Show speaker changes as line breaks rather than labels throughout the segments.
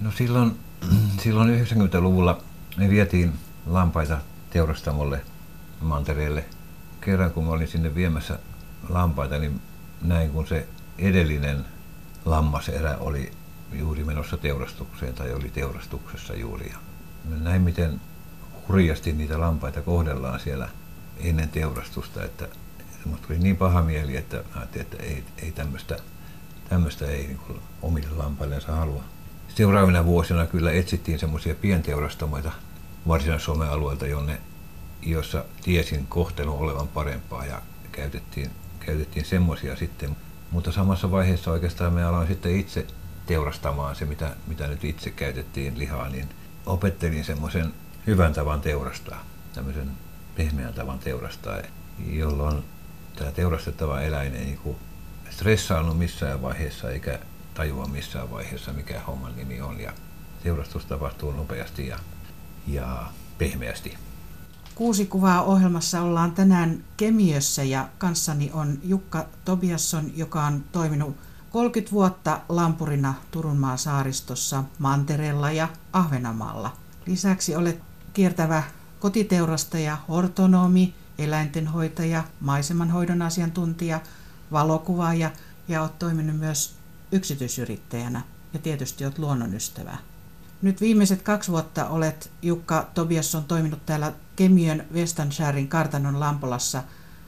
No silloin, silloin 90-luvulla me vietiin lampaita teurastamolle mantereelle. Kerran kun mä olin sinne viemässä lampaita, niin näin kun se edellinen lammaserä oli juuri menossa teurastukseen tai oli teurastuksessa juuri. Ja näin miten hurjasti niitä lampaita kohdellaan siellä ennen teurastusta, että musta tuli niin paha mieli, että ajattelin, että ei, ei tämmöistä ei niin omille lampaillensa halua. Seuraavina vuosina kyllä etsittiin semmoisia pienteurastamoita Varsinais-Suomen alueelta, jonne, jossa tiesin kohtelun olevan parempaa ja käytettiin, käytettiin semmoisia sitten. Mutta samassa vaiheessa oikeastaan me aloin sitten itse teurastamaan se, mitä, mitä nyt itse käytettiin lihaa, niin opettelin semmoisen hyvän tavan teurastaa, tämmöisen pehmeän tavan teurastaa, jolloin tämä teurastettava eläin ei niin stressaannut missään vaiheessa eikä tajua missään vaiheessa, mikä homman nimi on. Ja teurastus tapahtuu nopeasti ja, ja pehmeästi.
Kuusi kuvaa ohjelmassa ollaan tänään Kemiössä ja kanssani on Jukka Tobiasson, joka on toiminut 30 vuotta lampurina Turunmaan saaristossa, Mantereella ja Ahvenamaalla. Lisäksi olet kiertävä kotiteurastaja, hortonomi, eläintenhoitaja, maisemanhoidon asiantuntija, valokuvaaja ja olet toiminut myös yksityisyrittäjänä ja tietysti olet luonnonystävä. Nyt viimeiset kaksi vuotta olet Jukka Tobiasson toiminut täällä Kemiön Westansharin kartanon Lampolassa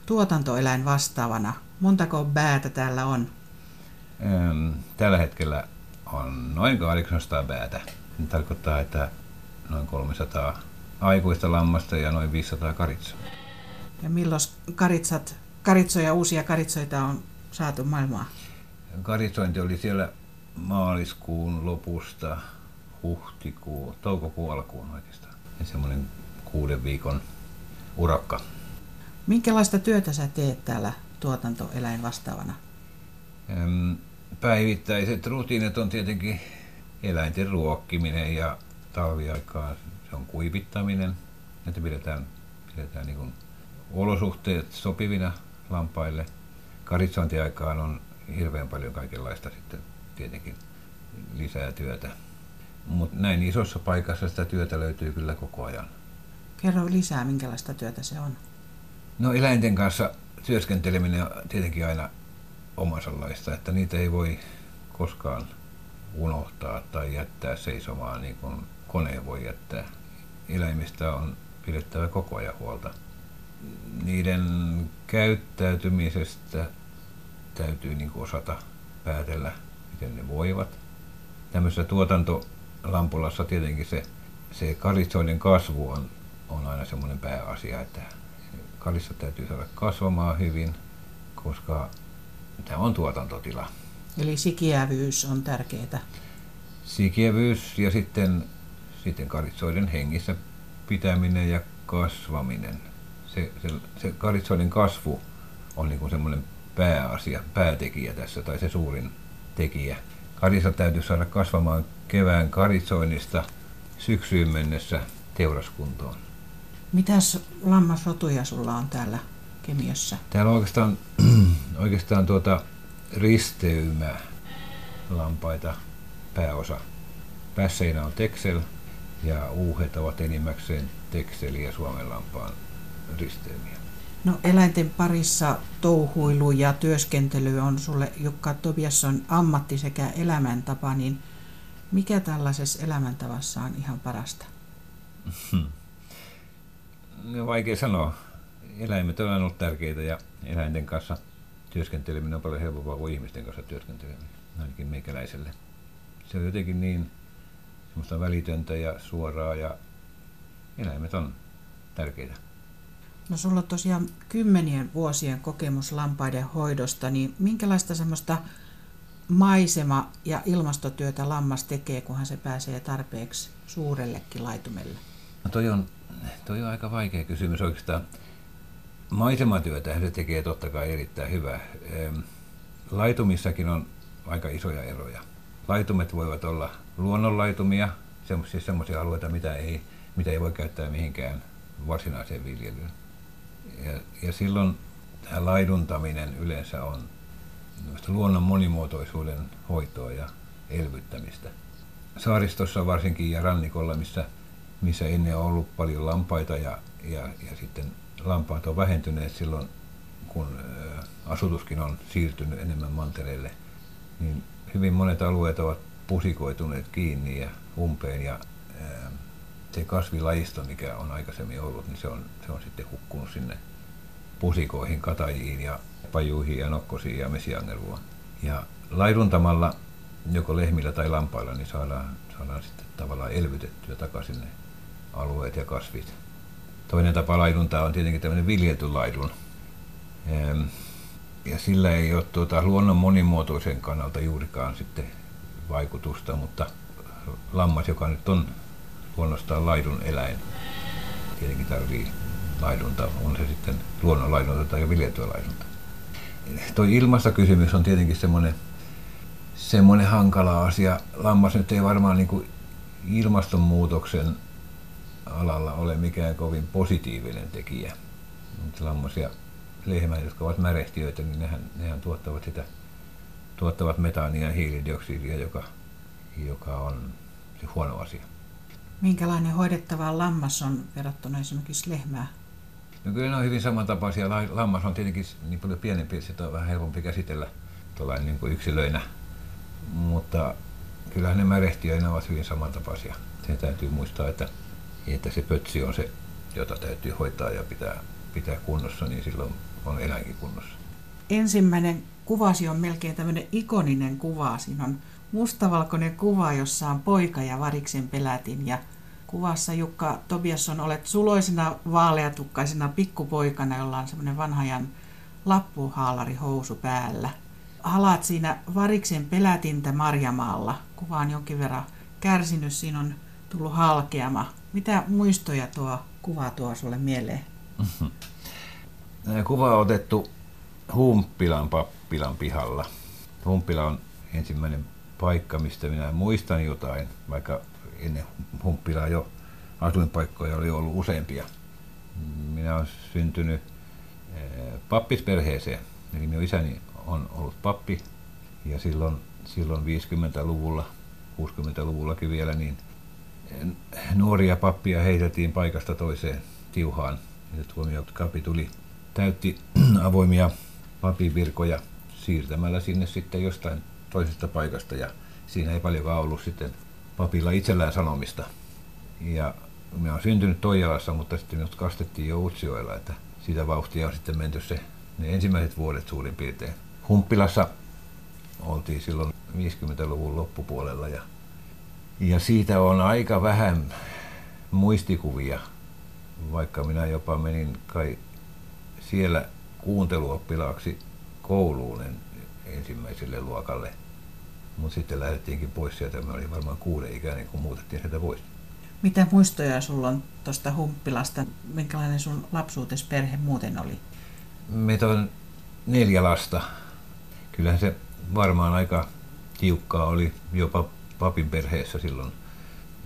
tuotantoeläin vastaavana. Montako bäätä täällä on?
Tällä hetkellä on noin 800 bäätä. Se tarkoittaa, että noin 300 aikuista lammasta ja noin 500 karitsaa.
Ja milloin karitsat, karitsoja, uusia karitsoita on saatu maailmaan?
Karitsointi oli siellä maaliskuun lopusta huhtikuun, toukokuun alkuun oikeastaan. Ja semmoinen kuuden viikon urakka.
Minkälaista työtä sä teet täällä tuotantoeläin vastaavana?
Päivittäiset rutiinit on tietenkin eläinten ruokkiminen ja talviaikaa se on kuivittaminen, että pidetään, pidetään niin olosuhteet sopivina lampaille. Karitsointiaikaan on hirveän paljon kaikenlaista sitten tietenkin lisää työtä. Mutta näin isossa paikassa sitä työtä löytyy kyllä koko ajan.
Kerro lisää, minkälaista työtä se on.
No eläinten kanssa työskenteleminen on tietenkin aina omansallaista, että niitä ei voi koskaan unohtaa tai jättää seisomaan niin kuin kone voi jättää. Eläimistä on pidettävä koko ajan huolta. Niiden käyttäytymisestä täytyy niin kuin osata päätellä, miten ne voivat. Tämmöisessä tuotantolampulassa tietenkin se, se kalitsoiden kasvu on, on aina semmoinen pääasia, että kalissa täytyy saada kasvamaan hyvin, koska tämä on tuotantotila.
Eli sikiävyys on tärkeää.
Sikiävyys ja sitten, sitten karitsoiden hengissä pitäminen ja kasvaminen. Se, se, se karitsoiden kasvu on niin kuin semmoinen pääasia, päätekijä tässä, tai se suurin tekijä. Karissa täytyy saada kasvamaan kevään karitsoinnista syksyyn mennessä teuraskuntoon.
Mitäs lammasrotuja sulla on täällä Kemiössä?
Täällä on oikeastaan, oikeastaan tuota risteymä lampaita pääosa. Pässeinä on Texel ja uuhet ovat enimmäkseen Texeli ja Suomen lampaan risteymiä.
No eläinten parissa touhuilu ja työskentely on sulle Jukka Tobiasson ammatti sekä elämäntapa, niin mikä tällaisessa elämäntavassa on ihan parasta?
No, vaikea sanoa. Eläimet on ollut tärkeitä ja eläinten kanssa työskenteleminen on paljon helpompaa kuin ihmisten kanssa työskenteleminen, ainakin meikäläiselle. Se on jotenkin niin semmoista välitöntä ja suoraa ja eläimet on tärkeitä.
No sulla on tosiaan kymmenien vuosien kokemus lampaiden hoidosta, niin minkälaista semmoista maisema- ja ilmastotyötä lammas tekee, kunhan se pääsee tarpeeksi suurellekin laitumelle?
No toi on, toi on aika vaikea kysymys oikeastaan. Maisematyötä se tekee totta kai erittäin hyvää. Laitumissakin on aika isoja eroja. Laitumet voivat olla luonnonlaitumia, siis semmoisia alueita, mitä ei, mitä ei voi käyttää mihinkään varsinaiseen viljelyyn. Ja, ja silloin tämä laiduntaminen yleensä on luonnon monimuotoisuuden hoitoa ja elvyttämistä. saaristossa varsinkin ja rannikolla, missä, missä ennen on ollut paljon lampaita ja, ja, ja sitten lampaat on vähentyneet silloin, kun asutuskin on siirtynyt enemmän mantereelle, niin hyvin monet alueet ovat pusikoituneet kiinni ja umpeen ja se kasvilajisto, mikä on aikaisemmin ollut, niin se on, se on sitten hukkunut sinne pusikoihin, katajiin ja pajuihin ja nokkosiin ja mesiangervuun. Ja laiduntamalla joko lehmillä tai lampailla, niin saadaan, saadaan sitten tavallaan elvytettyä takaisin ne alueet ja kasvit. Toinen tapa laiduntaa on tietenkin tämmöinen viljelty laidun. Ja sillä ei ole tuota, luonnon monimuotoisen kannalta juurikaan sitten vaikutusta, mutta lammas, joka nyt on luonnostaan laidun eläin, tietenkin tarvii laidunta, on se sitten luonnon laidunta tai viljeltyä laidunta. Tuo ilmastokysymys on tietenkin semmoinen, semmoinen hankala asia. Lammas nyt ei varmaan niin kuin ilmastonmuutoksen alalla ole mikään kovin positiivinen tekijä. Mutta lammas ja lehmä, jotka ovat märehtiöitä, niin nehän, nehän tuottavat sitä tuottavat metaania ja hiilidioksidia, joka, joka on se huono asia.
Minkälainen hoidettava lammas on verrattuna esimerkiksi lehmää?
No kyllä ne on hyvin samantapaisia. Lammas on tietenkin niin paljon pienempi, että sitä on vähän helpompi käsitellä niin kuin yksilöinä. Mutta kyllähän ne märehtiöinä ovat hyvin samantapaisia. Se täytyy muistaa, että, että se pötsi on se, jota täytyy hoitaa ja pitää, pitää kunnossa, niin silloin on eläinkin kunnossa.
Ensimmäinen kuvasi on melkein tämmöinen ikoninen kuva. Siinä on mustavalkoinen kuva, jossa on poika ja variksen pelätin ja kuvassa Jukka Tobiasson olet suloisena vaaleatukkaisena pikkupoikana, jolla on semmoinen vanhajan lappuhaalari housu päällä. Halaat siinä variksen pelätintä Marjamaalla. Kuva on jonkin verran kärsinyt, siinä on tullut halkeama. Mitä muistoja tuo kuva tuo sulle mieleen?
Kuva on otettu Humppilan pappilan pihalla. Humppila on ensimmäinen paikka, mistä minä muistan jotain, vaikka ennen Humppilaa jo asuinpaikkoja oli ollut useampia. Minä olen syntynyt eh, pappisperheeseen, eli minun isäni on ollut pappi, ja silloin, silloin 50-luvulla, 60-luvullakin vielä, niin eh, nuoria pappia heitettiin paikasta toiseen tiuhaan. Ja tuomiokapi tuli, täytti avoimia papin virkoja siirtämällä sinne sitten jostain toisesta paikasta ja siinä ei paljonkaan ollut sitten papilla itsellään sanomista. Ja minä olen syntynyt Toijalassa, mutta sitten minut kastettiin jo Utsioilla, että sitä vauhtia on sitten menty se ne ensimmäiset vuodet suurin piirtein. Humppilassa oltiin silloin 50-luvun loppupuolella ja, ja siitä on aika vähän muistikuvia, vaikka minä jopa menin kai siellä kuunteluoppilaaksi kouluun ensimmäiselle luokalle. Mutta sitten lähdettiinkin pois sieltä. Me oli varmaan kuuden ikäinen, kun muutettiin sieltä pois.
Mitä muistoja sulla on tuosta Humppilasta? Minkälainen sun lapsuutes perhe muuten oli?
Meitä on neljä lasta. Kyllähän se varmaan aika tiukkaa oli jopa papin perheessä silloin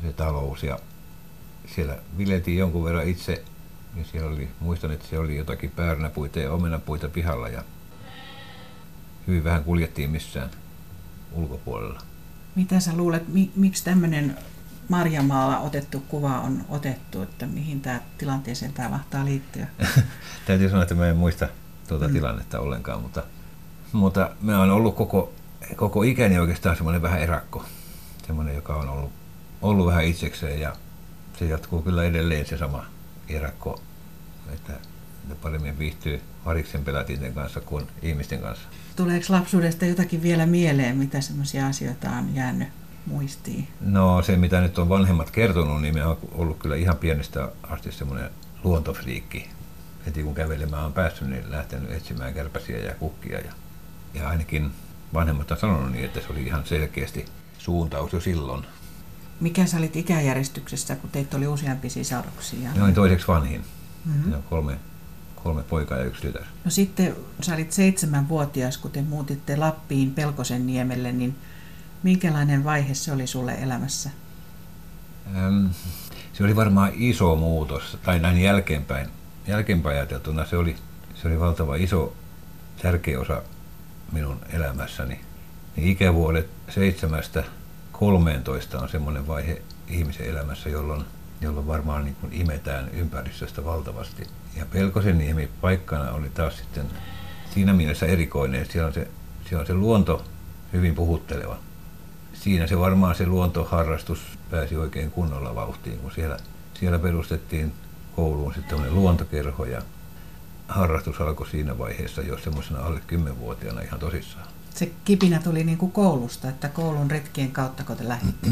se talous. Ja siellä viljeltiin jonkun verran itse ja siellä oli, muistan, että siellä oli jotakin päärnäpuita ja omenapuita pihalla ja hyvin vähän kuljettiin missään ulkopuolella.
Mitä sä luulet, miksi tämmöinen Marjamaalla otettu kuva on otettu, että mihin tämä tilanteeseen tämä mahtaa liittyä?
Täytyy sanoa, että mä en muista tuota mm. tilannetta ollenkaan, mutta, mutta mä oon ollut koko, koko ikäni oikeastaan semmoinen vähän erakko. Semmoinen, joka on ollut, ollut vähän itsekseen ja se jatkuu kyllä edelleen se sama erakko, että ne paremmin viihtyy variksen pelätinten kanssa kuin ihmisten kanssa.
Tuleeko lapsuudesta jotakin vielä mieleen, mitä semmoisia asioita on jäänyt muistiin?
No se, mitä nyt on vanhemmat kertonut, niin me on ollut kyllä ihan pienestä asti semmoinen luontofriikki. Heti kun kävelemään on päässyt, niin lähtenyt etsimään kärpäsiä ja kukkia. Ja, ja ainakin vanhemmat on sanonut niin, että se oli ihan selkeästi suuntaus jo silloin.
Mikä sä olit ikäjärjestyksessä, kun teitä oli useampi sisaruksia?
Noin toiseksi vanhin. Mm-hmm. kolme, kolme poikaa ja yksi tytär.
No sitten sä olit seitsemänvuotias, kun te muutitte Lappiin Pelkosen niemelle, niin minkälainen vaihe se oli sulle elämässä?
Ähm, se oli varmaan iso muutos, tai näin jälkeenpäin, jälkeenpäin ajateltuna se oli, se oli valtava iso, tärkeä osa minun elämässäni. Niin ikävuodet seitsemästä 13 on semmoinen vaihe ihmisen elämässä, jolloin, jolloin varmaan niin kuin imetään ympäristöstä valtavasti. Ja Pelkosen niemi paikkana oli taas sitten siinä mielessä erikoinen, että siellä on se, siellä on se luonto hyvin puhutteleva. Siinä se varmaan se luontoharrastus pääsi oikein kunnolla vauhtiin, kun siellä, siellä perustettiin kouluun sitten luontokerho ja harrastus alkoi siinä vaiheessa jo semmoisena alle 10-vuotiaana ihan tosissaan.
Se kipinä tuli niin kuin koulusta, että koulun retkien kautta, kun te lähditte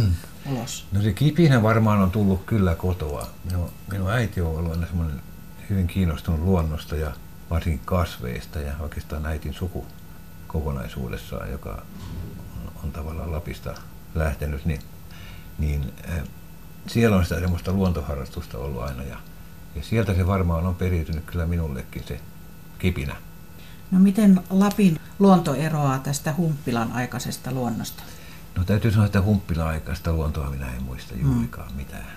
ulos?
No se kipinä varmaan on tullut kyllä kotoa. Minun, minun äiti on ollut aina semmoinen hyvin kiinnostunut luonnosta ja varsinkin kasveista ja oikeastaan äitin suku kokonaisuudessaan, joka on, on tavallaan Lapista lähtenyt, niin, niin äh, siellä on sitä semmoista luontoharrastusta ollut aina ja, ja sieltä se varmaan on periytynyt kyllä minullekin se kipinä.
No miten Lapin luonto eroaa tästä Humppilan aikaisesta luonnosta?
No täytyy sanoa, että Humppilan aikaista luontoa minä en muista mm. juurikaan mm. mitään.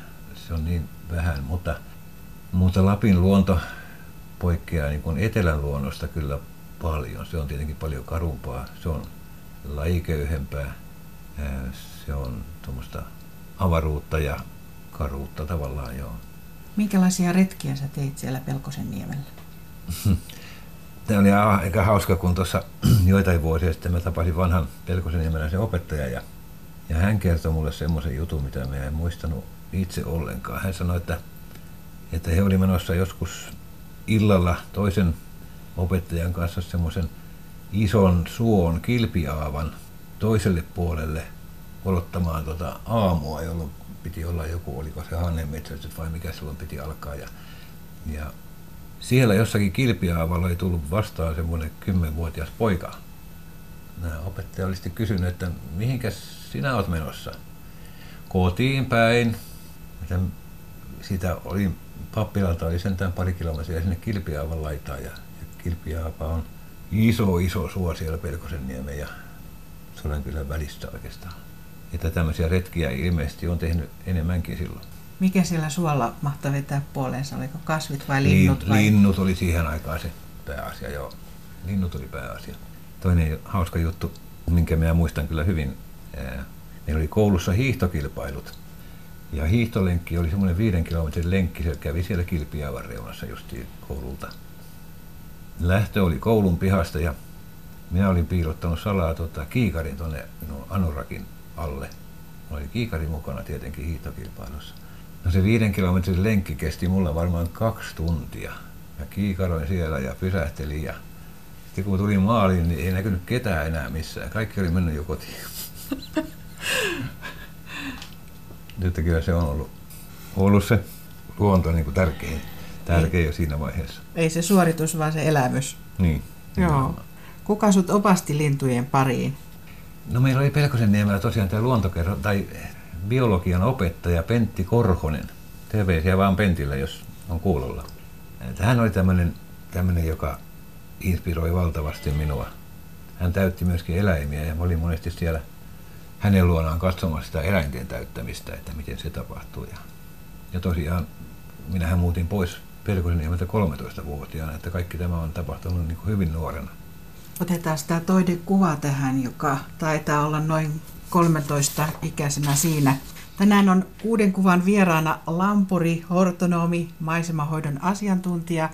Se on niin vähän, mutta, mutta Lapin luonto poikkeaa niin kuin etelän luonnosta kyllä paljon. Se on tietenkin paljon karumpaa, se on lajiköyhempää, se on tuommoista avaruutta ja karuutta tavallaan joo.
Minkälaisia retkiä sä teit siellä Pelkosen niemellä?
Tämä oli aika hauska, kun tuossa joitain vuosia sitten mä tapasin vanhan Pelkosen niemeläisen opettajan ja, ja hän kertoi mulle semmoisen jutun, mitä mä en muistanut itse ollenkaan. Hän sanoi, että, että he oli menossa joskus illalla toisen opettajan kanssa semmoisen ison suon kilpiaavan toiselle puolelle odottamaan tota aamua, jolloin piti olla joku, oliko se hannenmetsästys vai mikä silloin piti alkaa. Ja, ja siellä jossakin kilpiaavalla ei tullut vastaan semmoinen kymmenvuotias poika. Nämä opettaja oli kysynyt, että mihinkä sinä olet menossa? Kotiin päin. Että siitä oli pappilalta oli sentään pari kilometriä sinne Kilpiaavan laitaan ja, ja Kilpiaapa on iso iso suo siellä Pelkosenniemen ja kyllä välistä oikeastaan. Että tämmöisiä retkiä ilmeisesti on tehnyt enemmänkin silloin.
Mikä siellä suolla mahtaa vetää puoleensa? Oliko kasvit vai linnut?
Vai? Linnut oli siihen aikaan se pääasia, joo. Linnut oli pääasia. Toinen hauska juttu, minkä minä muistan kyllä hyvin, meillä oli koulussa hiihtokilpailut. Ja hiihtolenkki oli semmoinen viiden kilometrin lenkki, se kävi siellä Kilpiävän reunassa justiin koululta. Lähtö oli koulun pihasta ja minä olin piilottanut salaa tota, kiikarin tuonne Anurakin alle. Mulla oli kiikari mukana tietenkin hiihtokilpailussa. No se viiden kilometrin lenkki kesti mulla varmaan kaksi tuntia. Mä kiikaroin siellä ja pysähtelin ja sitten kun tulin maaliin, niin ei näkynyt ketään enää missään. Kaikki oli mennyt jo kotiin. Nyt kyllä se on ollut, ollut se luonto niin kuin tärkein, tärkein jo siinä vaiheessa.
Ei se suoritus, vaan se elämys.
Niin.
Joo. Kuka sut opasti lintujen pariin?
No meillä oli Pelkosen niemellä tosiaan tämä luontokerro, tai biologian opettaja Pentti Korhonen. Terveisiä vaan Pentille, jos on kuulolla. Hän oli tämmöinen, tämmöinen joka inspiroi valtavasti minua. Hän täytti myöskin eläimiä ja mä olin monesti siellä hänen luonaan katsomassa sitä eläinten täyttämistä, että miten se tapahtuu. Ja, ja tosiaan minähän muutin pois Pelkosenniemeltä 13-vuotiaana, että kaikki tämä on tapahtunut niin kuin hyvin nuorena.
Otetaan tämä toinen kuva tähän, joka taitaa olla noin 13 ikäisenä siinä. Tänään on kuuden kuvan vieraana lampuri, hortonomi, maisemahoidon asiantuntija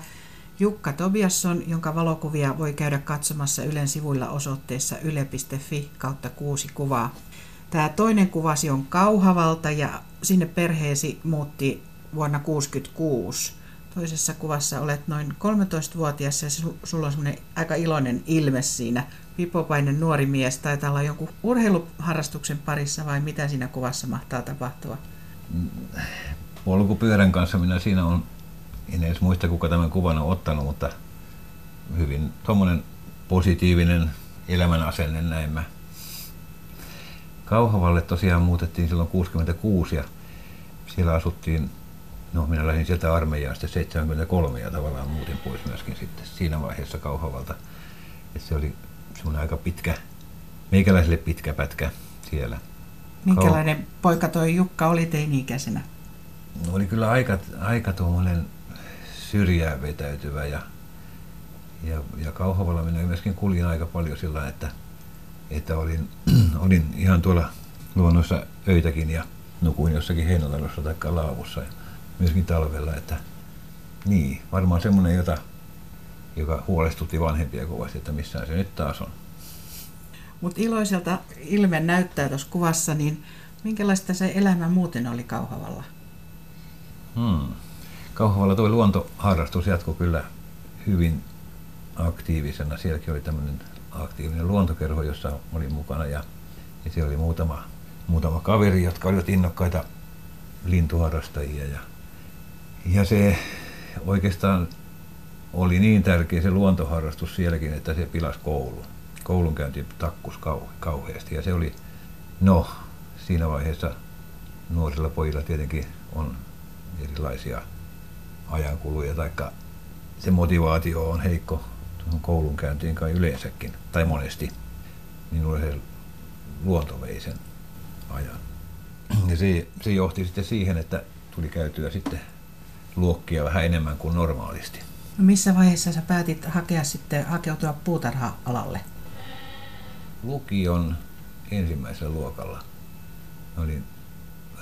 Jukka Tobiasson, jonka valokuvia voi käydä katsomassa Ylen sivuilla osoitteessa yle.fi kautta kuusi kuvaa. Tämä toinen kuvasi on Kauhavalta ja sinne perheesi muutti vuonna 1966. Toisessa kuvassa olet noin 13-vuotias ja sulla on semmoinen aika iloinen ilme siinä. Pipopainen nuori mies, taitaa olla jonkun urheiluharrastuksen parissa vai mitä siinä kuvassa mahtaa tapahtua?
Polkupyörän kanssa minä siinä on, en edes muista kuka tämän kuvan on ottanut, mutta hyvin tuommoinen positiivinen elämän asenne näin mä. Kauhavalle tosiaan muutettiin silloin 66 ja siellä asuttiin no minä lähdin sieltä armeijaan sitten 73 ja tavallaan muutin pois myöskin sitten siinä vaiheessa Kauhavalta. Et se oli semmoinen aika pitkä, meikäläiselle pitkä pätkä siellä.
Minkälainen Kau... poika toi Jukka oli teini-ikäisenä?
No, oli kyllä aika, aika tuommoinen syrjään vetäytyvä ja, ja, ja Kauhavalla minä myöskin kuljin aika paljon sillä että, että olin, olin ihan tuolla luonnossa öitäkin ja nukuin jossakin heinätalossa tai laavussa ja myöskin talvella. Että, niin, varmaan semmoinen, jota, joka huolestutti vanhempia kovasti, että missään se nyt taas on.
Mutta iloiselta ilme näyttää tuossa kuvassa, niin minkälaista se elämä muuten oli Kauhavalla?
Hmm. Kauhavalla tuo luontoharrastus jatkoi kyllä hyvin aktiivisena. Sielläkin oli tämmöinen aktiivinen luontokerho, jossa olin mukana ja, ja siellä oli muutama, muutama kaveri, jotka olivat innokkaita lintuharrastajia. Ja, ja se oikeastaan oli niin tärkeä se luontoharrastus sielläkin, että se pilasi koulun. Koulunkäynti takkus kau, kauheasti ja se oli, no siinä vaiheessa nuorilla pojilla tietenkin on erilaisia ajankuluja, taikka se motivaatio on heikko tuohon koulunkäyntiin kai yleensäkin, tai monesti. Minulla se luonto vei sen ajan. Ja se, se johti sitten siihen, että tuli käytyä sitten luokkia vähän enemmän kuin normaalisti.
No missä vaiheessa sä päätit hakea sitten, hakeutua puutarha-alalle?
Lukion ensimmäisellä luokalla. Mä olin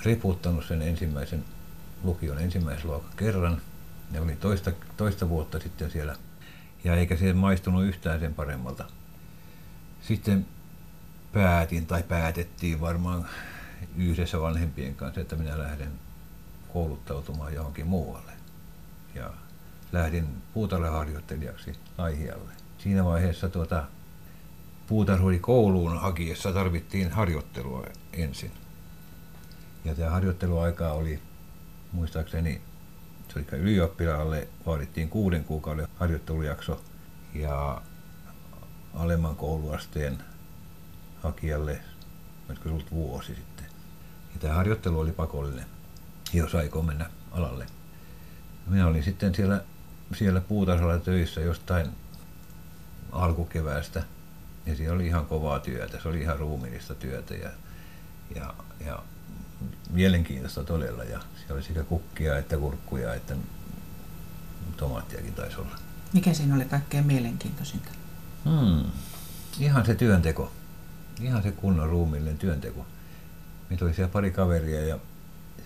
riputtanut sen ensimmäisen lukion ensimmäisen luokan kerran. Ja oli toista, toista vuotta sitten siellä. Ja eikä se maistunut yhtään sen paremmalta. Sitten päätin tai päätettiin varmaan yhdessä vanhempien kanssa, että minä lähden kouluttautumaan johonkin muualle. Ja lähdin puutarhaharjoittelijaksi Laihialle. Siinä vaiheessa tuota, puutarhurikouluun hakiessa tarvittiin harjoittelua ensin. Ja tämä harjoitteluaika oli muistaakseni se oli ylioppilaalle vaadittiin kuuden kuukauden harjoittelujakso ja alemman kouluasteen hakijalle, olisiko ollut vuosi sitten. Ja tämä harjoittelu oli pakollinen, jos aikoo mennä alalle. Minä olin sitten siellä, siellä puutasalla töissä jostain alkukeväästä ja siellä oli ihan kovaa työtä, se oli ihan ruumiillista työtä ja, ja, ja mielenkiintoista todella ja siellä oli sekä kukkia että kurkkuja että tomaattiakin taisi olla.
Mikä siinä oli kaikkein mielenkiintoisinta?
Hmm. Ihan se työnteko. Ihan se kunnon ruumiillinen työnteko. Meitä oli siellä pari kaveria ja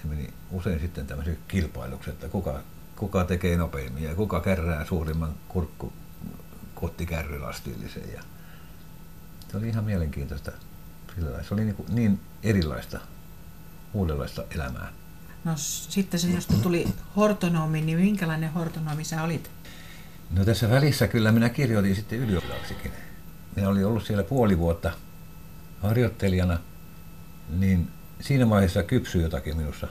se meni usein sitten tämmöisen kilpailuksen, että kuka, kuka tekee nopeimmin ja kuka kärrää suurimman kurkku kottikärrylastillisen. Ja se oli ihan mielenkiintoista. Sillä se oli niin, kuin niin erilaista uudenlaista elämää.
No sitten sinusta tuli hortonomi, niin minkälainen hortonomi sä olit?
No tässä välissä kyllä minä kirjoitin sitten ylioppilaaksikin. Minä olin ollut siellä puoli vuotta harjoittelijana, niin siinä vaiheessa kypsyi jotakin minussa.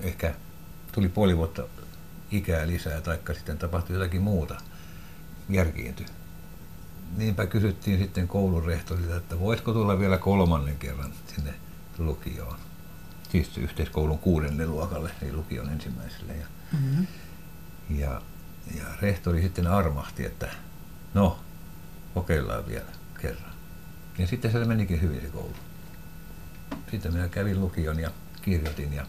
Ehkä tuli puoli vuotta ikää lisää, taikka sitten tapahtui jotakin muuta, järkiintyi. Niinpä kysyttiin sitten koulun rehtorilta, että voisiko tulla vielä kolmannen kerran sinne lukioon siis yhteiskoulun kuudenne luokalle, eli lukion ensimmäiselle. Ja, mm-hmm. ja, ja rehtori sitten armahti, että no, kokeillaan vielä kerran. Ja sitten se menikin hyvin se koulu. Sitten minä kävin lukion ja kirjoitin ja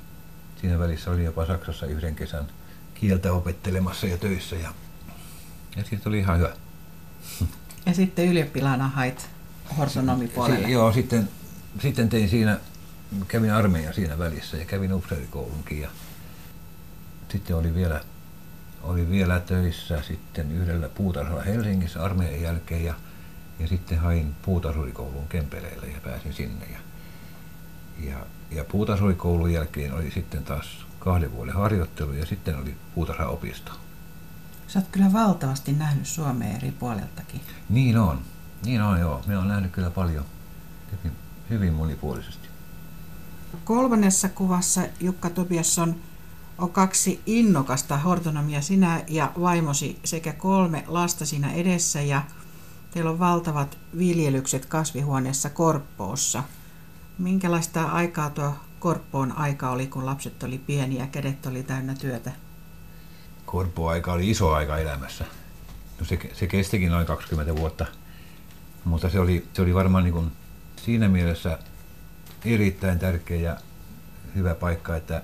siinä välissä olin jopa Saksassa yhden kesän kieltä opettelemassa ja töissä ja, ja siitä oli ihan hyvä.
Ja sitten ylioppilaana hait hortonomipuolelle?
Si- joo, sitten, sitten tein siinä kävin armeija siinä välissä ja kävin upseerikoulunkin ja sitten oli vielä, oli vielä töissä sitten yhdellä puutarhalla Helsingissä armeijan jälkeen ja, ja sitten hain puutarhurikouluun Kempeleelle ja pääsin sinne. Ja, ja, ja puutarhurikoulun jälkeen oli sitten taas kahden vuoden harjoittelu ja sitten oli puutarhaopisto.
Sä oot kyllä valtavasti nähnyt Suomea eri puoleltakin.
Niin on. Niin on, joo. Minä olen nähnyt kyllä paljon. Hyvin, hyvin monipuolisesti.
Kolmannessa kuvassa Jukka Tobiasson on kaksi innokasta hortonomia, sinä ja vaimosi sekä kolme lasta siinä edessä ja teillä on valtavat viljelykset kasvihuoneessa Korppoossa. Minkälaista aikaa tuo Korppoon aika oli, kun lapset oli pieniä ja kädet oli täynnä työtä?
Korppo-aika oli iso aika elämässä. No se, se kestikin noin 20 vuotta, mutta se oli, se oli varmaan niin kuin siinä mielessä erittäin tärkeä ja hyvä paikka, että,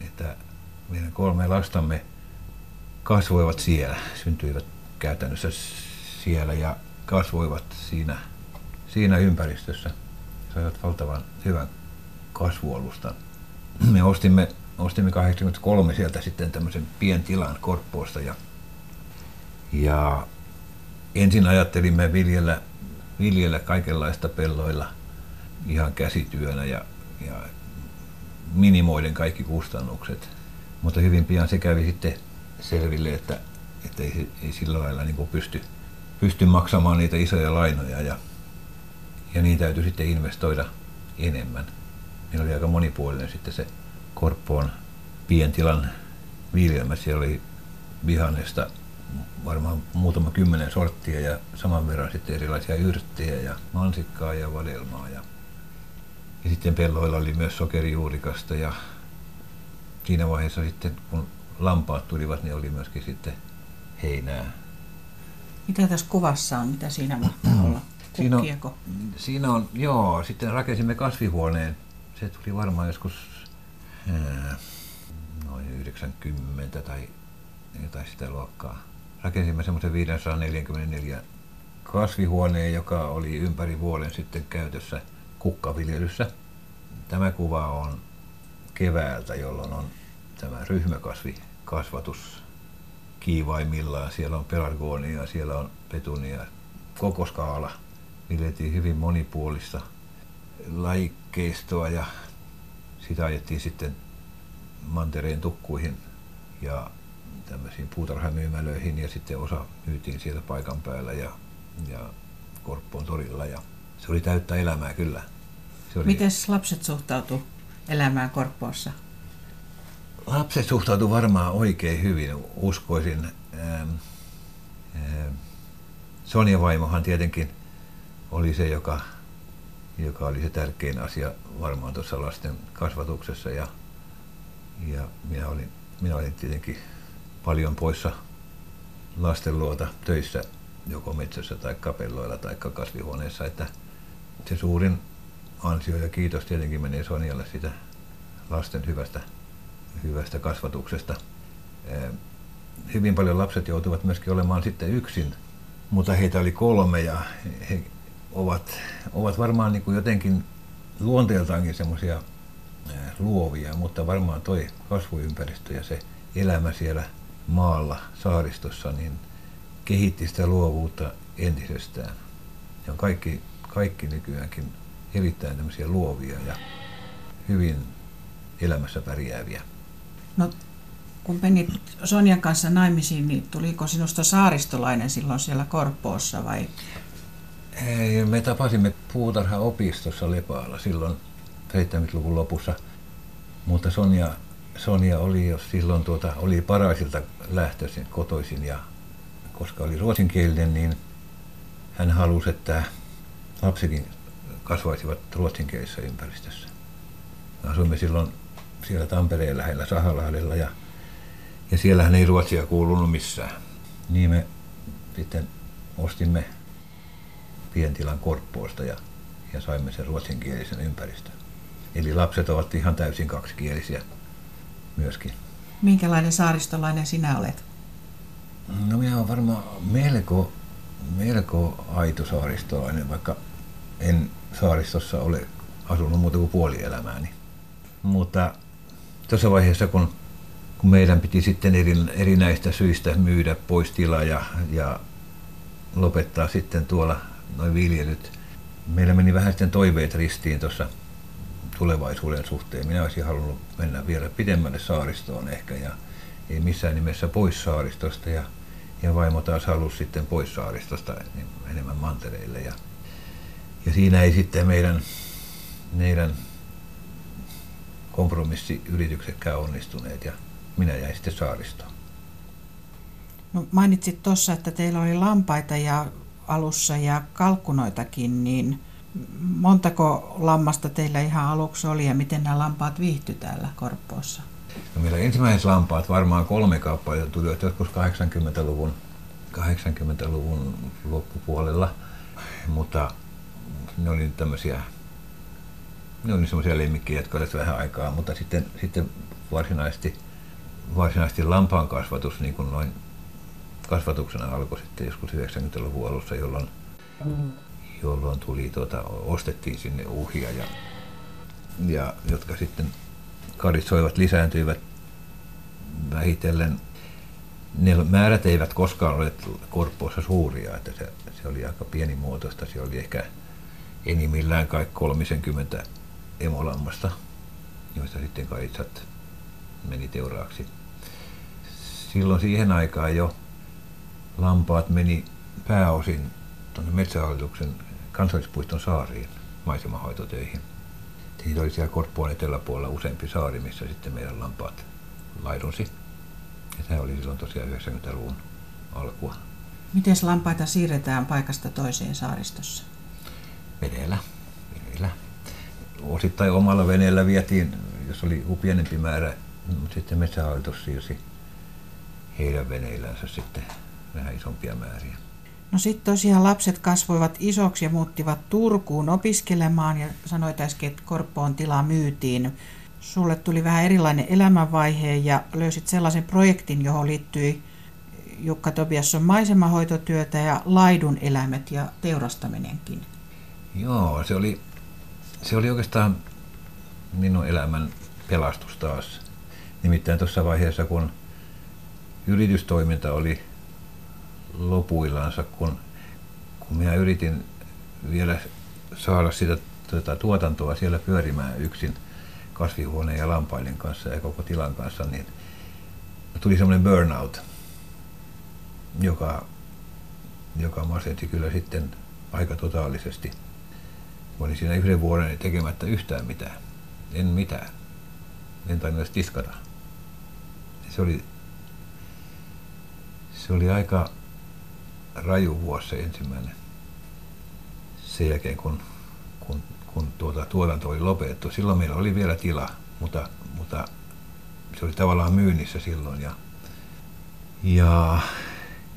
että meidän kolme lastamme kasvoivat siellä, syntyivät käytännössä siellä ja kasvoivat siinä, siinä ympäristössä. Saivat valtavan hyvän kasvualustan. Me ostimme, ostimme 83 sieltä sitten tämmöisen pientilan Korppoosta ja, ja ensin ajattelimme viljellä, viljellä kaikenlaista pelloilla ihan käsityönä ja, ja minimoiden kaikki kustannukset. Mutta hyvin pian se kävi sitten selville, että, että ei, ei sillä lailla niin pysty, pysty maksamaan niitä isoja lainoja ja, ja niin täytyy sitten investoida enemmän. Meillä oli aika monipuolinen sitten se Korppoon pientilan viljelmä. Siellä oli vihannesta varmaan muutama kymmenen sorttia ja saman verran sitten erilaisia yrttejä ja mansikkaa ja vadelmaa. Ja, ja sitten pelloilla oli myös sokerijuurikasta ja siinä vaiheessa sitten kun lampaat tulivat, niin oli myöskin sitten heinää.
Mitä tässä kuvassa on? Mitä siinä mahtaa olla?
Siinä on, siinä on, joo, sitten rakensimme kasvihuoneen. Se tuli varmaan joskus ää, noin 90 tai jotain sitä luokkaa. Rakensimme semmoisen 544 kasvihuoneen, joka oli ympäri vuoden sitten käytössä kukkaviljelyssä. Tämä kuva on keväältä, jolloin on tämä ryhmäkasvikasvatus kiivaimillaan. Siellä on pelargonia, siellä on petunia, koko skaala. Viljeltiin hyvin monipuolista laikkeistoa ja sitä ajettiin sitten mantereen tukkuihin ja tämmöisiin puutarhamyymälöihin ja sitten osa myytiin siellä paikan päällä ja, ja Korppoon torilla ja se oli täyttä elämää kyllä.
Miten lapset suhtautu elämään Korppoossa?
Lapset suhtautu varmaan oikein hyvin, uskoisin. Ähm, ähm, Sonja vaimohan tietenkin oli se, joka, joka oli se tärkein asia varmaan tuossa lasten kasvatuksessa ja, ja minä, olin, minä olin tietenkin paljon poissa lasten luota töissä joko metsässä tai kapelloilla tai kasvihuoneessa, että se suurin ansio ja kiitos tietenkin menee Sonjalle sitä lasten hyvästä, hyvästä kasvatuksesta. Hyvin paljon lapset joutuvat myöskin olemaan sitten yksin, mutta heitä oli kolme ja he ovat, ovat varmaan niin kuin jotenkin luonteeltaankin semmoisia luovia, mutta varmaan toi kasvuympäristö ja se elämä siellä maalla, saaristossa, niin kehitti sitä luovuutta entisestään. Ja kaikki, kaikki nykyäänkin erittäin tämmöisiä luovia ja hyvin elämässä pärjääviä.
No, kun menit Sonjan kanssa naimisiin, niin tuliko sinusta saaristolainen silloin siellä Korppoossa vai?
Ei, me tapasimme puutarhaopistossa Lepaalla silloin 70-luvun lopussa, mutta Sonja, Sonja oli jo silloin tuota, oli paraisilta lähtöisin kotoisin ja koska oli ruotsinkielinen, niin hän halusi, että lapsikin kasvaisivat ruotsinkielisessä ympäristössä. Me asuimme silloin siellä Tampereen lähellä Sahalahdella ja, ja siellähän ei ruotsia kuulunut missään. Niin me sitten ostimme pientilan korppoosta ja, ja saimme sen ruotsinkielisen ympäristön. Eli lapset ovat ihan täysin kaksikielisiä myöskin.
Minkälainen saaristolainen sinä olet?
No minä olen varmaan melko, melko aito saaristolainen, vaikka en saaristossa ole asunut muuta kuin puoli elämääni. Mutta tuossa vaiheessa, kun, kun meidän piti sitten eri, erinäistä syistä myydä pois tila ja, ja lopettaa sitten tuolla noin viljelyt, meillä meni vähän sitten toiveet ristiin tuossa tulevaisuuden suhteen. Minä olisin halunnut mennä vielä pidemmälle saaristoon ehkä ja ei missään nimessä pois saaristosta ja, ja vaimo taas halusi sitten pois saaristosta niin enemmän mantereille ja ja siinä ei sitten meidän, meidän kompromissiyrityksetkään onnistuneet ja minä jäin sitten saaristoon.
No mainitsit tuossa, että teillä oli lampaita ja alussa ja kalkkunoitakin, niin montako lammasta teillä ihan aluksi oli ja miten nämä lampaat viihtyi täällä Korppoossa?
No meillä ensimmäiset lampaat, varmaan kolme kappaletta tulivat joskus 80-luvun, 80-luvun loppupuolella, mutta ne oli tämmöisiä, ne oli semmoisia lemmikkejä, jotka olivat vähän aikaa, mutta sitten, sitten varsinaisesti, varsinaisesti lampaan kasvatus niin kuin noin kasvatuksena alkoi sitten joskus 90-luvun alussa, jolloin, mm. jolloin tuli, tuota, ostettiin sinne uhia ja, ja jotka sitten karitsoivat lisääntyivät vähitellen. Ne määrät eivät koskaan ole korppoossa suuria, että se, se oli aika pienimuotoista. Se oli ehkä enimmillään kai 30 emolammasta, joista sitten karitsat meni teuraaksi. Silloin siihen aikaan jo lampaat meni pääosin tuonne Metsähallituksen kansallispuiston saariin maisemahoitotöihin. Siitä oli siellä Korppuan eteläpuolella useampi saari, missä sitten meidän lampaat laidunsi. Ja tämä oli silloin tosiaan 90-luvun alkua.
Miten lampaita siirretään paikasta toiseen saaristossa?
Veneellä. veneellä. Osittain omalla veneellä vietiin, jos oli pienempi määrä, mutta sitten metsähallitus siirsi heidän veneillänsä sitten vähän isompia määriä.
No sitten tosiaan lapset kasvoivat isoksi ja muuttivat Turkuun opiskelemaan ja sanoit äsken, että Korppoon tila myytiin. Sulle tuli vähän erilainen elämänvaihe ja löysit sellaisen projektin, johon liittyi Jukka Tobiasson maisemahoitotyötä ja laidun eläimet ja teurastaminenkin.
Joo, se oli, se oli oikeastaan minun elämän pelastus taas. Nimittäin tuossa vaiheessa, kun yritystoiminta oli lopuillansa, kun, kun minä yritin vielä saada sitä tuota, tuotantoa siellä pyörimään yksin kasvihuoneen ja lampaiden kanssa ja koko tilan kanssa, niin tuli semmoinen burnout, joka, joka masenti kyllä sitten aika totaalisesti. Olin siinä yhden vuoden tekemättä yhtään mitään. En mitään. En tainnut edes tiskata. Se oli, se oli aika raju vuosi se ensimmäinen. Sen jälkeen kun, kun, kun tuota, tuotanto oli lopetettu. Silloin meillä oli vielä tila, mutta, mutta se oli tavallaan myynnissä silloin. Ja, ja,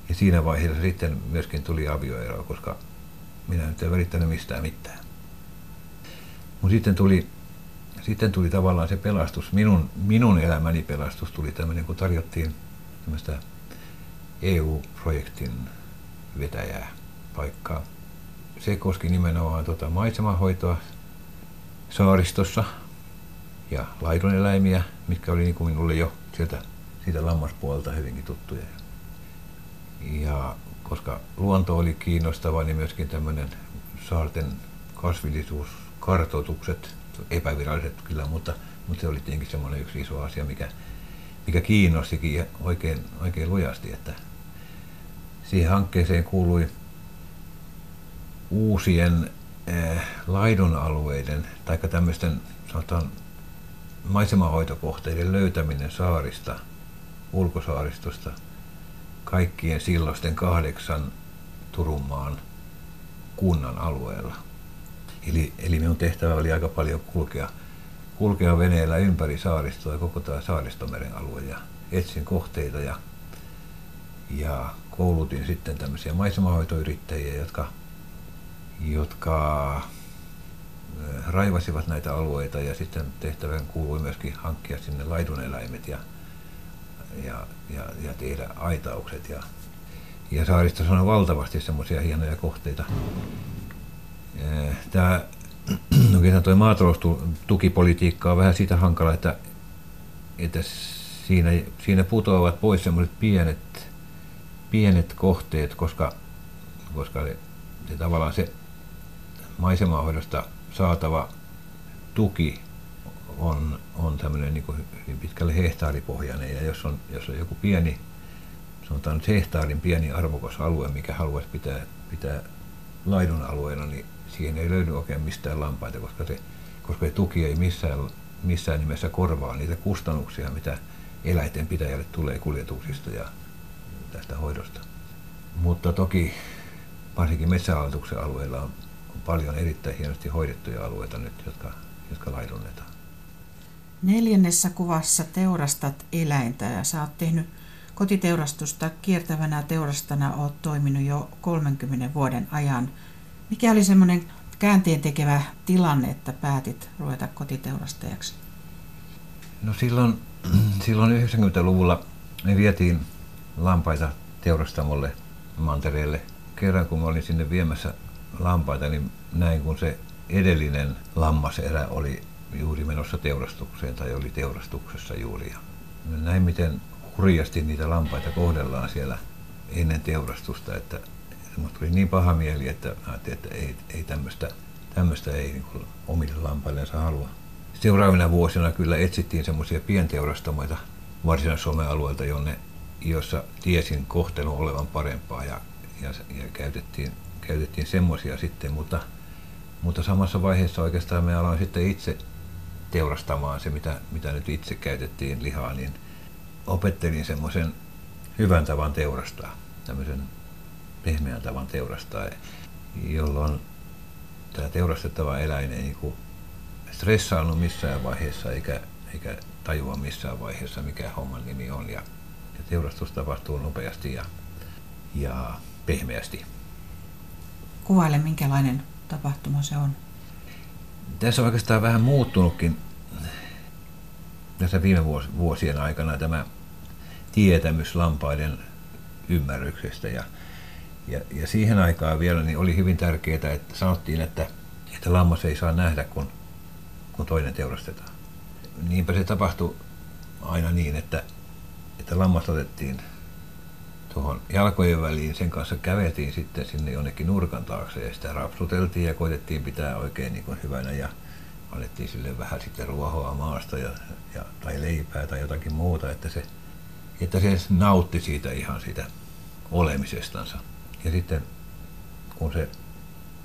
ja siinä vaiheessa sitten myöskin tuli avioero, koska minä nyt en välittänyt mistään mitään. Mutta sitten tuli, sitten tuli tavallaan se pelastus, minun, minun elämäni pelastus tuli tämmöinen, kun tarjottiin tämmöistä EU-projektin vetäjää paikkaa. Se koski nimenomaan tuota maisemahoitoa saaristossa ja laidoneläimiä, mitkä oli niin kuin minulle jo sieltä siitä lammaspuolelta hyvinkin tuttuja. Ja koska luonto oli kiinnostava, niin myöskin tämmöinen saarten kasvillisuuskartoitukset, epäviralliset kyllä, mutta, mutta se oli tietenkin semmoinen yksi iso asia, mikä, mikä kiinnostikin oikein, oikein lujasti, että siihen hankkeeseen kuului uusien eh, laidunalueiden tai tämmöisten sanotaan maisemahoitokohteiden löytäminen saarista, ulkosaaristosta, kaikkien silloisten kahdeksan Turunmaan kunnan alueella. Eli, eli minun tehtävä oli aika paljon kulkea, kulkea veneellä ympäri saaristoa ja koko tämä saaristomeren alue ja etsin kohteita ja, ja koulutin sitten tämmöisiä maisemahoitoyrittäjiä, jotka, jotka raivasivat näitä alueita ja sitten tehtävän kuului myöskin hankkia sinne laiduneläimet ja, ja, ja, ja tehdä aitaukset. Ja, ja saaristossa on valtavasti semmoisia hienoja kohteita. Tämä oikeastaan tuo maataloustukipolitiikka on vähän sitä hankala, että, että siinä, siinä putoavat pois semmoiset pienet pienet kohteet, koska, koska se, se tavallaan se maisemahoidosta saatava tuki on, on tämmöinen niin hyvin pitkälle hehtaaripohjainen. Ja jos on, jos on joku pieni, sanotaan nyt hehtaarin pieni arvokas alue, mikä haluaisi pitää, pitää laidun alueena, niin siihen ei löydy oikein mistään lampaita, koska se, koska se tuki ei missään, missään nimessä korvaa niitä kustannuksia, mitä eläinten pitäjälle tulee kuljetuksista ja tästä hoidosta. Mutta toki varsinkin metsähallituksen alueella on, on paljon erittäin hienosti hoidettuja alueita nyt, jotka, jotka laidunnetaan.
Neljännessä kuvassa teurastat eläintä ja sä oot tehnyt kotiteurastusta kiertävänä teurastana oot toiminut jo 30 vuoden ajan. Mikä oli semmoinen käänteen tekevä tilanne, että päätit ruveta kotiteurastajaksi?
No silloin, silloin 90-luvulla me vietiin lampaita teurastamolle mantereelle. Kerran kun mä olin sinne viemässä lampaita, niin näin kun se edellinen lammaserä oli juuri menossa teurastukseen tai oli teurastuksessa juuri. Ja näin miten hurjasti niitä lampaita kohdellaan siellä ennen teurastusta, että musta tuli niin paha mieli, että ajattelin, että ei, ei tämmöistä, tämmöistä ei niin omille lampaillensa halua. Seuraavina vuosina kyllä etsittiin semmoisia pienteurastamoita Varsinais-Suomen alueelta, jonne, jossa tiesin kohtelun olevan parempaa ja, ja, ja käytettiin, käytettiin semmoisia sitten, mutta, mutta samassa vaiheessa oikeastaan me aloin sitten itse teurastamaan se, mitä, mitä nyt itse käytettiin lihaa, niin opettelin semmoisen hyvän tavan teurastaa, tämmöisen pehmeän tavan teurastaa, jolloin tämä teurastettava eläin ei niin stressaannut missään vaiheessa eikä, eikä tajua missään vaiheessa, mikä homman nimi on. Ja, ja teurastus tapahtuu nopeasti ja, ja pehmeästi.
Kuvaile, minkälainen tapahtuma se on.
Tässä on oikeastaan vähän muuttunutkin tässä viime vuosien aikana tämä tietämys lampaiden ymmärryksestä. Ja, ja, ja siihen aikaan vielä niin oli hyvin tärkeää, että sanottiin, että, että lammas ei saa nähdä, kun, kun toinen teurastetaan. Niinpä se tapahtui aina niin, että, että lammas otettiin tuohon jalkojen väliin, sen kanssa käveltiin sitten sinne jonnekin nurkan taakse ja sitä rapsuteltiin ja koitettiin pitää oikein niin kuin hyvänä ja alettiin sille vähän sitten ruohoa maasta ja, ja, tai leipää tai jotakin muuta, että se, että se nautti siitä ihan siitä olemisestansa. Ja sitten kun se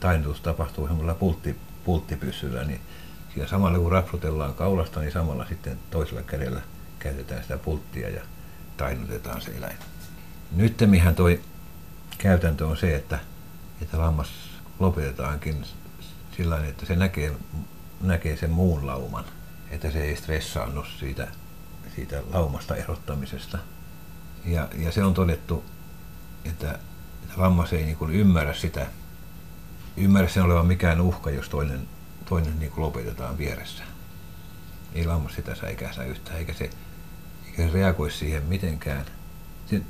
tainnutus tapahtuu semmoisella pultti, pulttipyssyllä, niin siinä samalla kun rapsutellaan kaulasta, niin samalla sitten toisella kädellä käytetään sitä pulttia ja tainnutetaan se eläin. Nyttemmihän toi käytäntö on se, että, että lammas lopetetaankin sillä että se näkee, näkee sen muun lauman, että se ei stressaannu siitä, siitä laumasta erottamisesta. Ja, ja se on todettu, että lammas ei niin ymmärrä sitä, ymmärrä sen olevan mikään uhka, jos toinen, toinen niin lopetetaan vieressä. Ei lammas sitä säikähdä yhtään, eikä se, eikä se reagoi siihen mitenkään –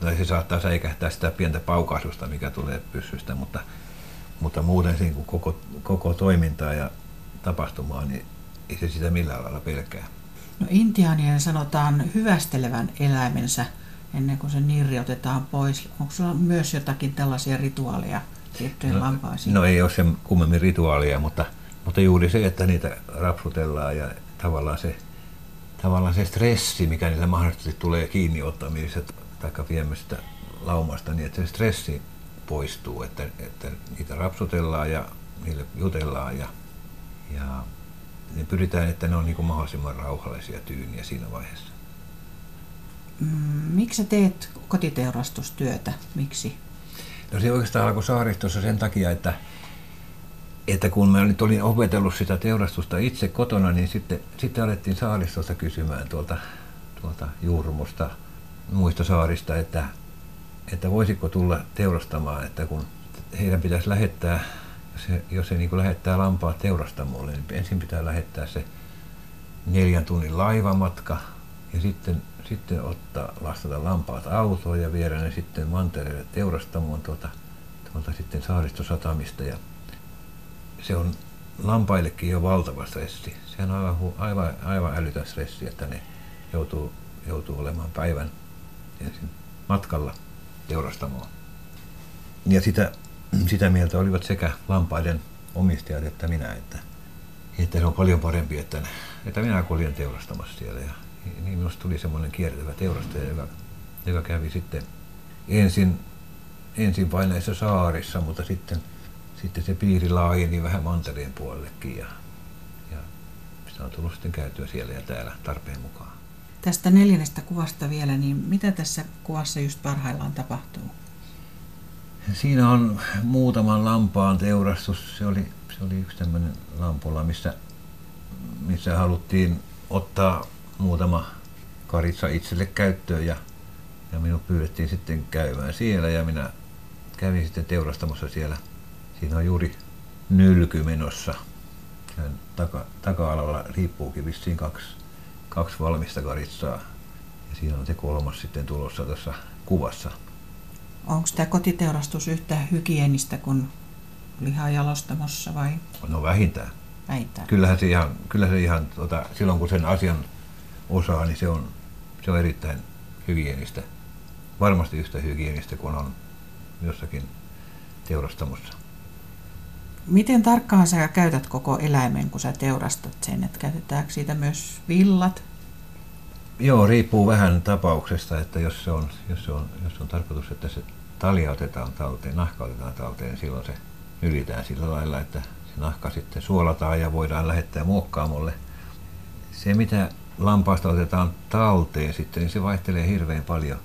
tai se saattaa säikähtää sitä pientä paukaisusta, mikä tulee pyssystä, mutta, mutta muuten niin kuin koko, koko toimintaa ja tapahtumaa, niin ei se sitä millään lailla pelkää.
No intiaanien sanotaan hyvästelevän eläimensä ennen kuin se nirri otetaan pois. Onko sulla myös jotakin tällaisia rituaaleja liittyen
no,
lampaisiin?
No ei ole sen kummemmin rituaalia, mutta, mutta juuri se, että niitä rapsutellaan ja tavallaan se, tavallaan se stressi, mikä niillä mahdollisesti tulee kiinni ottamisesta, tai viemästä laumasta niin, että se stressi poistuu, että, että niitä rapsutellaan ja niille jutellaan ja, ja niin pyritään, että ne on niin kuin mahdollisimman rauhallisia tyyniä siinä vaiheessa.
Mm, miksi teet kotiteurastustyötä? Miksi?
No se oikeastaan alkoi saaristossa sen takia, että, että kun mä nyt olin opetellut sitä teurastusta itse kotona, niin sitten, sitten alettiin saaristosta kysymään tuolta, tuolta juurmusta muista saarista, että, että voisiko tulla teurastamaan, että kun heidän pitäisi lähettää, jos he, jos he niin lähettää lampaat teurastamolle, niin ensin pitää lähettää se neljän tunnin laivamatka ja sitten, sitten ottaa, lastata lampaat autoon ja viedä ne sitten mantereelle teurastamoon tuolta, tuolta sitten saaristosatamista. Ja se on lampaillekin jo valtava stressi. Se on aivan, aivan, aivan älytön stressi, että ne joutuu, joutuu olemaan päivän ensin matkalla teurastamoon. Ja sitä, sitä mieltä olivat sekä lampaiden omistajat että minä, että, että se on paljon parempi, että, että minä olin teurastamassa siellä. Ja niin minusta tuli semmoinen kiertävä teurastaja, joka, joka kävi sitten ensin, ensin vain näissä saarissa, mutta sitten, sitten se piiri laajeni vähän mantereen puolellekin ja, ja sitä on tullut sitten käytyä siellä ja täällä tarpeen mukaan.
Tästä neljännestä kuvasta vielä, niin mitä tässä kuvassa just parhaillaan tapahtuu?
Siinä on muutaman lampaan teurastus. Se oli, se oli yksi tämmöinen lampola, missä, missä haluttiin ottaa muutama karitsa itselle käyttöön ja, ja minut pyydettiin sitten käymään siellä ja minä kävin sitten teurastamassa siellä. Siinä on juuri nylky menossa. Sen taka, taka-alalla riippuukin vissiin kaksi kaksi valmista karitsaa. Ja siinä on se kolmas sitten tulossa tuossa kuvassa.
Onko tämä kotiteurastus yhtä hygienistä kuin lihajalostamossa vai?
No vähintään.
vähintään.
Kyllähän se ihan, kyllä se ihan tota, silloin kun sen asian osaa, niin se on, se on erittäin hygienistä. Varmasti yhtä hygienistä kuin on jossakin teurastamossa.
Miten tarkkaan sä käytät koko eläimen, kun sä teurastat sen? Että käytetäänkö siitä myös villat?
Joo, riippuu vähän tapauksesta, että jos se on, jos se on, jos on tarkoitus, että se talia otetaan talteen, nahka otetaan talteen, niin silloin se ylitään sillä lailla, että se nahka sitten suolataan ja voidaan lähettää muokkaamolle. Se, mitä lampaasta otetaan talteen sitten, niin se vaihtelee hirveän paljon.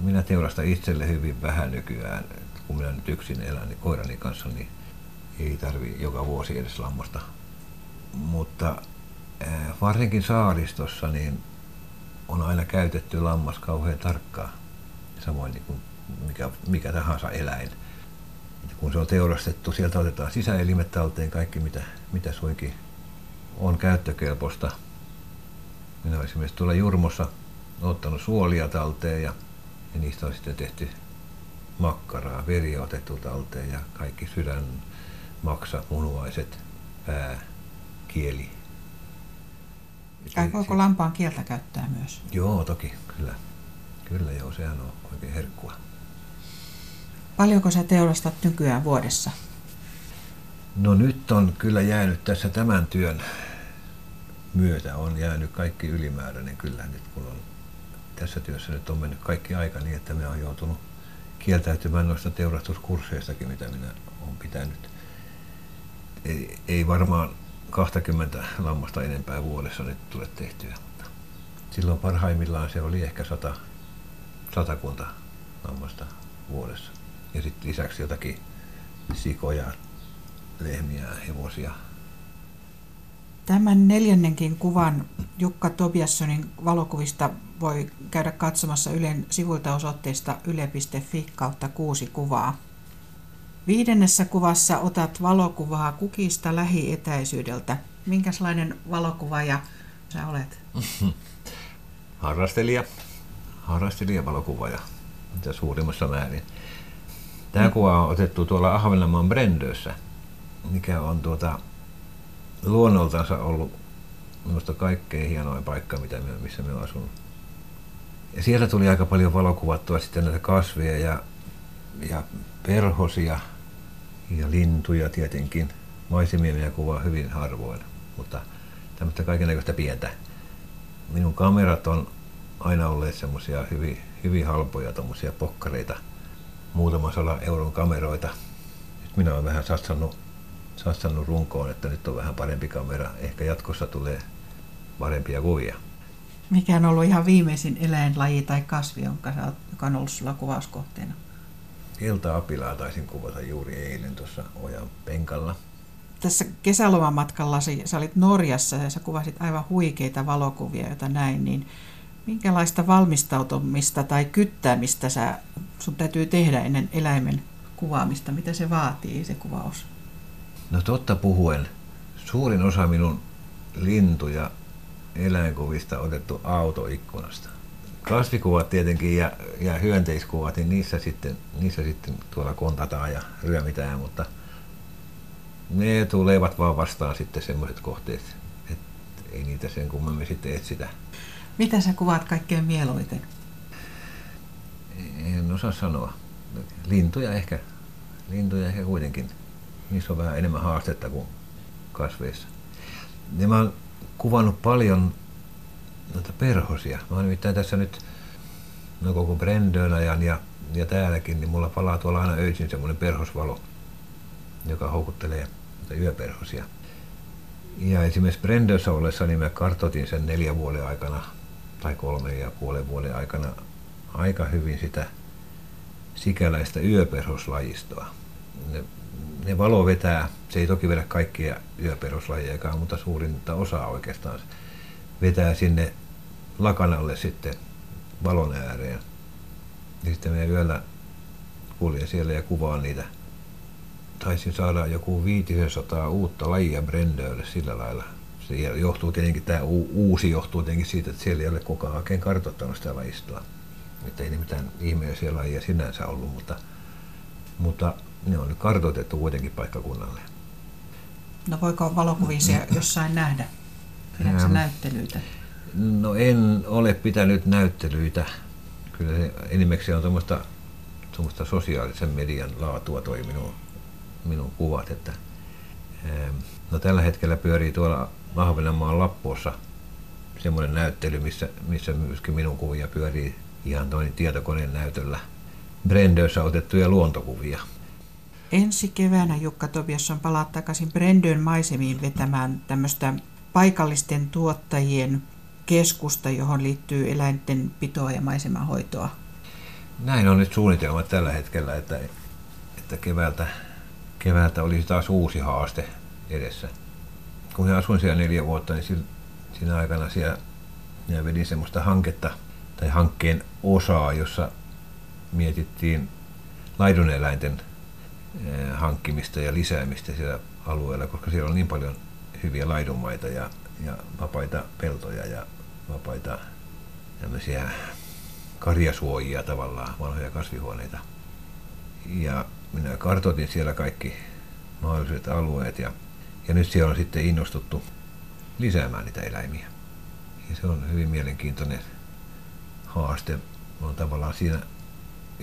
Minä teurastan itselle hyvin vähän nykyään, kun minä nyt yksin elän niin koirani kanssa, niin ei tarvi joka vuosi edes lammasta. Mutta varsinkin saaristossa niin on aina käytetty lammas kauhean tarkkaan, samoin niin kuin mikä, mikä tahansa eläin. Kun se on teurastettu, sieltä otetaan sisäelimet talteen, kaikki mitä, mitä suinkin on käyttökelpoista. Minä olen esimerkiksi tuolla Jurmossa ottanut suolia talteen ja, ja niistä on sitten tehty makkaraa, veri otettu talteen ja kaikki sydän, maksa, munuaiset, pää, kieli.
voiko lampaan kieltä käyttää myös?
Joo, toki, kyllä. Kyllä joo, sehän on oikein herkkua.
Paljonko sä teurastat nykyään vuodessa?
No nyt on kyllä jäänyt tässä tämän työn myötä on jäänyt kaikki ylimääräinen kyllä nyt kun on tässä työssä nyt on mennyt kaikki aika niin, että minä olen joutunut kieltäytymään noista teurastuskursseistakin, mitä minä olen pitänyt. Ei, ei varmaan 20 lammasta enempää vuodessa nyt tule tehtyä, mutta silloin parhaimmillaan se oli ehkä sata, satakunta lammasta vuodessa ja sitten lisäksi jotakin sikoja, lehmiä, hevosia.
Tämän neljännenkin kuvan Jukka Tobiassonin valokuvista voi käydä katsomassa Ylen sivuilta osoitteesta yle.fi kautta kuusi kuvaa. Viidennessä kuvassa otat valokuvaa kukista lähietäisyydeltä. Minkälainen valokuvaaja sä olet?
Harrastelija. Harrastelija valokuvaaja. Mitä suurimmassa määrin. Tämä kuva on otettu tuolla Ahvenanmaan Brendössä, mikä on tuota, luonnoltansa ollut minusta kaikkein hienoin paikka, mitä me, missä me asunut. Ja siellä tuli aika paljon valokuvattua sitten näitä kasveja ja, ja perhosia ja lintuja tietenkin. Maisemia minä kuvaan hyvin harvoin, mutta tämmöistä kaikenlaista pientä. Minun kamerat on aina olleet semmoisia hyvin, hyvin halpoja tuommoisia pokkareita – muutaman sadan euron kameroita. Nyt minä olen vähän satsannut, satsannut runkoon, että nyt on vähän parempi kamera. Ehkä jatkossa tulee parempia kuvia.
Mikä on ollut ihan viimeisin eläinlaji tai kasvi, jonka, joka on ollut sulla kuvauskohteena?
Ilta-apilaa taisin kuvata juuri eilen tuossa ojan penkalla.
Tässä kesälomamatkalla sä olit Norjassa ja sä kuvasit aivan huikeita valokuvia, joita näin, niin minkälaista valmistautumista tai kyttäämistä sä, sun täytyy tehdä ennen eläimen kuvaamista? Mitä se vaatii, se kuvaus?
No totta puhuen, suurin osa minun lintu- ja eläinkuvista otettu autoikkunasta. Kasvikuvat tietenkin ja, ja hyönteiskuvat, niin niissä sitten, niissä sitten tuolla kontataan ja ryömitään, mutta ne tulevat vaan vastaan sitten semmoiset kohteet, että ei niitä sen kummemmin sitten etsitä.
Mitä sä kuvaat kaikkein mieluiten?
En osaa sanoa. Lintuja ehkä. Lintuja ehkä kuitenkin. Niissä on vähän enemmän haastetta kuin kasveissa. Ja mä oon kuvannut paljon noita perhosia. Mä oon nimittäin tässä nyt no koko Brendön ajan ja, ja täälläkin, niin mulla palaa tuolla aina öisin semmoinen perhosvalo, joka houkuttelee yöperhosia. Ja esimerkiksi Brendössä ollessa niin mä kartotin sen neljän vuoden aikana tai kolme ja puolen vuoden aikana aika hyvin sitä sikäläistä yöperhoslajistoa. Ne, ne valo vetää, se ei toki vedä kaikkia yöperhoslajeja, mutta suurinta osaa oikeastaan vetää sinne lakanalle sitten valon ääreen. Ja sitten me yöllä kuljen siellä ja kuvaan niitä. Taisin saada joku 500 uutta lajia Brendölle sillä lailla se johtuu tietenkin, tämä uusi johtuu tietenkin siitä, että siellä ei ole kukaan oikein kartoittanut sitä lajistoa. Että ei mitään ihmeellisiä lajia sinänsä ollut, mutta, mutta ne on nyt kartoitettu kuitenkin paikkakunnalle.
No voiko valokuvisia jossain nähdä? Pidätkö
Ähm.
näyttelyitä?
No en ole pitänyt näyttelyitä. Kyllä se enimmäkseen on tuommoista, tuommoista sosiaalisen median laatua toi minun, minun kuvat. Että, ähm, no tällä hetkellä pyörii tuolla Ahvenanmaan Lappoossa semmoinen näyttely, missä, missä myöskin minun kuvia pyörii ihan toinen tietokoneen näytöllä. Brendössä otettuja luontokuvia.
Ensi keväänä Jukka Tobiasson palaat takaisin Brendön maisemiin vetämään tämmöistä paikallisten tuottajien keskusta, johon liittyy eläinten pitoa ja maisemahoitoa.
Näin on nyt suunnitelmat tällä hetkellä, että, että keväältä, keväältä olisi taas uusi haaste edessä. Kun asuin siellä neljä vuotta, niin siinä aikana siellä minä vedin semmoista hanketta tai hankkeen osaa, jossa mietittiin laiduneläinten hankkimista ja lisäämistä siellä alueella, koska siellä on niin paljon hyviä laidunmaita ja, ja vapaita peltoja ja vapaita tämmöisiä karjasuojia tavallaan, vanhoja kasvihuoneita. Ja minä kartoitin siellä kaikki mahdolliset alueet ja, ja nyt siellä on sitten innostuttu lisäämään niitä eläimiä. Ja se on hyvin mielenkiintoinen haaste. On tavallaan siinä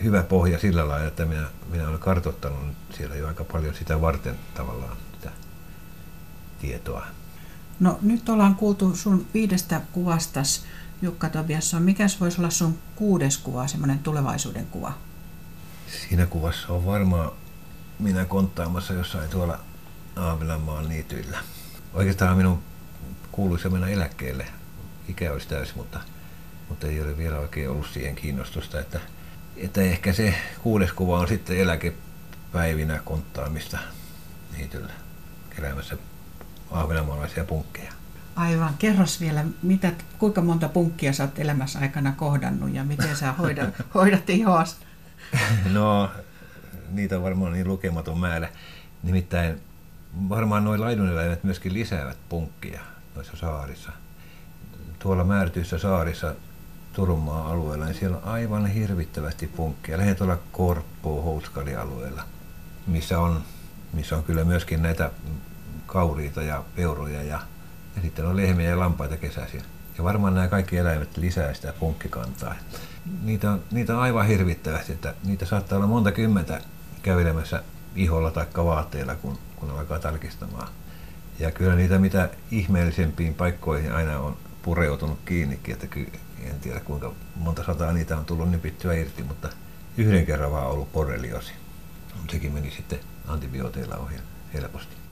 hyvä pohja sillä lailla, että minä, minä olen kartoittanut siellä jo aika paljon sitä varten tavallaan sitä tietoa.
No nyt ollaan kuultu sun viidestä kuvastas, Jukka Tobiasson. Mikäs voisi olla sun kuudes kuva, semmoinen tulevaisuuden kuva?
Siinä kuvassa on varmaan minä konttaamassa jossain tuolla Aavilanmaan niityillä. Oikeastaan minun kuuluisi mennä eläkkeelle. Ikä olisi täysi, mutta, mutta ei ole vielä oikein ollut siihen kiinnostusta. Että, että ehkä se kuudes kuva on sitten eläkepäivinä konttaamista niityllä keräämässä ahvenanmaalaisia punkkeja.
Aivan. Kerros vielä, mitä, kuinka monta punkkia sä oot elämässä aikana kohdannut ja miten sä hoidat, hoidat ihoas?
No, niitä on varmaan niin lukematon määrä. Nimittäin varmaan nuo laiduneläimet myöskin lisäävät punkkia noissa saarissa. Tuolla määrätyissä saarissa Turunmaan alueella, niin siellä on aivan hirvittävästi punkkia. Lähinnä tuolla Korppoo, Houskali alueella, missä on, missä on kyllä myöskin näitä kauriita ja peuroja ja, ja sitten on lehmiä ja lampaita kesäisin. Ja varmaan nämä kaikki eläimet lisää sitä punkkikantaa. Niitä on, niitä on aivan hirvittävästi, että niitä saattaa olla monta kymmentä kävelemässä iholla tai vaatteilla, kun, kun alkaa tarkistamaan. Ja kyllä niitä mitä ihmeellisempiin paikkoihin aina on pureutunut kiinnikin, että ky, en tiedä kuinka monta sataa niitä on tullut nipittyä irti, mutta yhden kerran vaan ollut borreliosi. Sekin meni sitten antibiooteilla ohi helposti.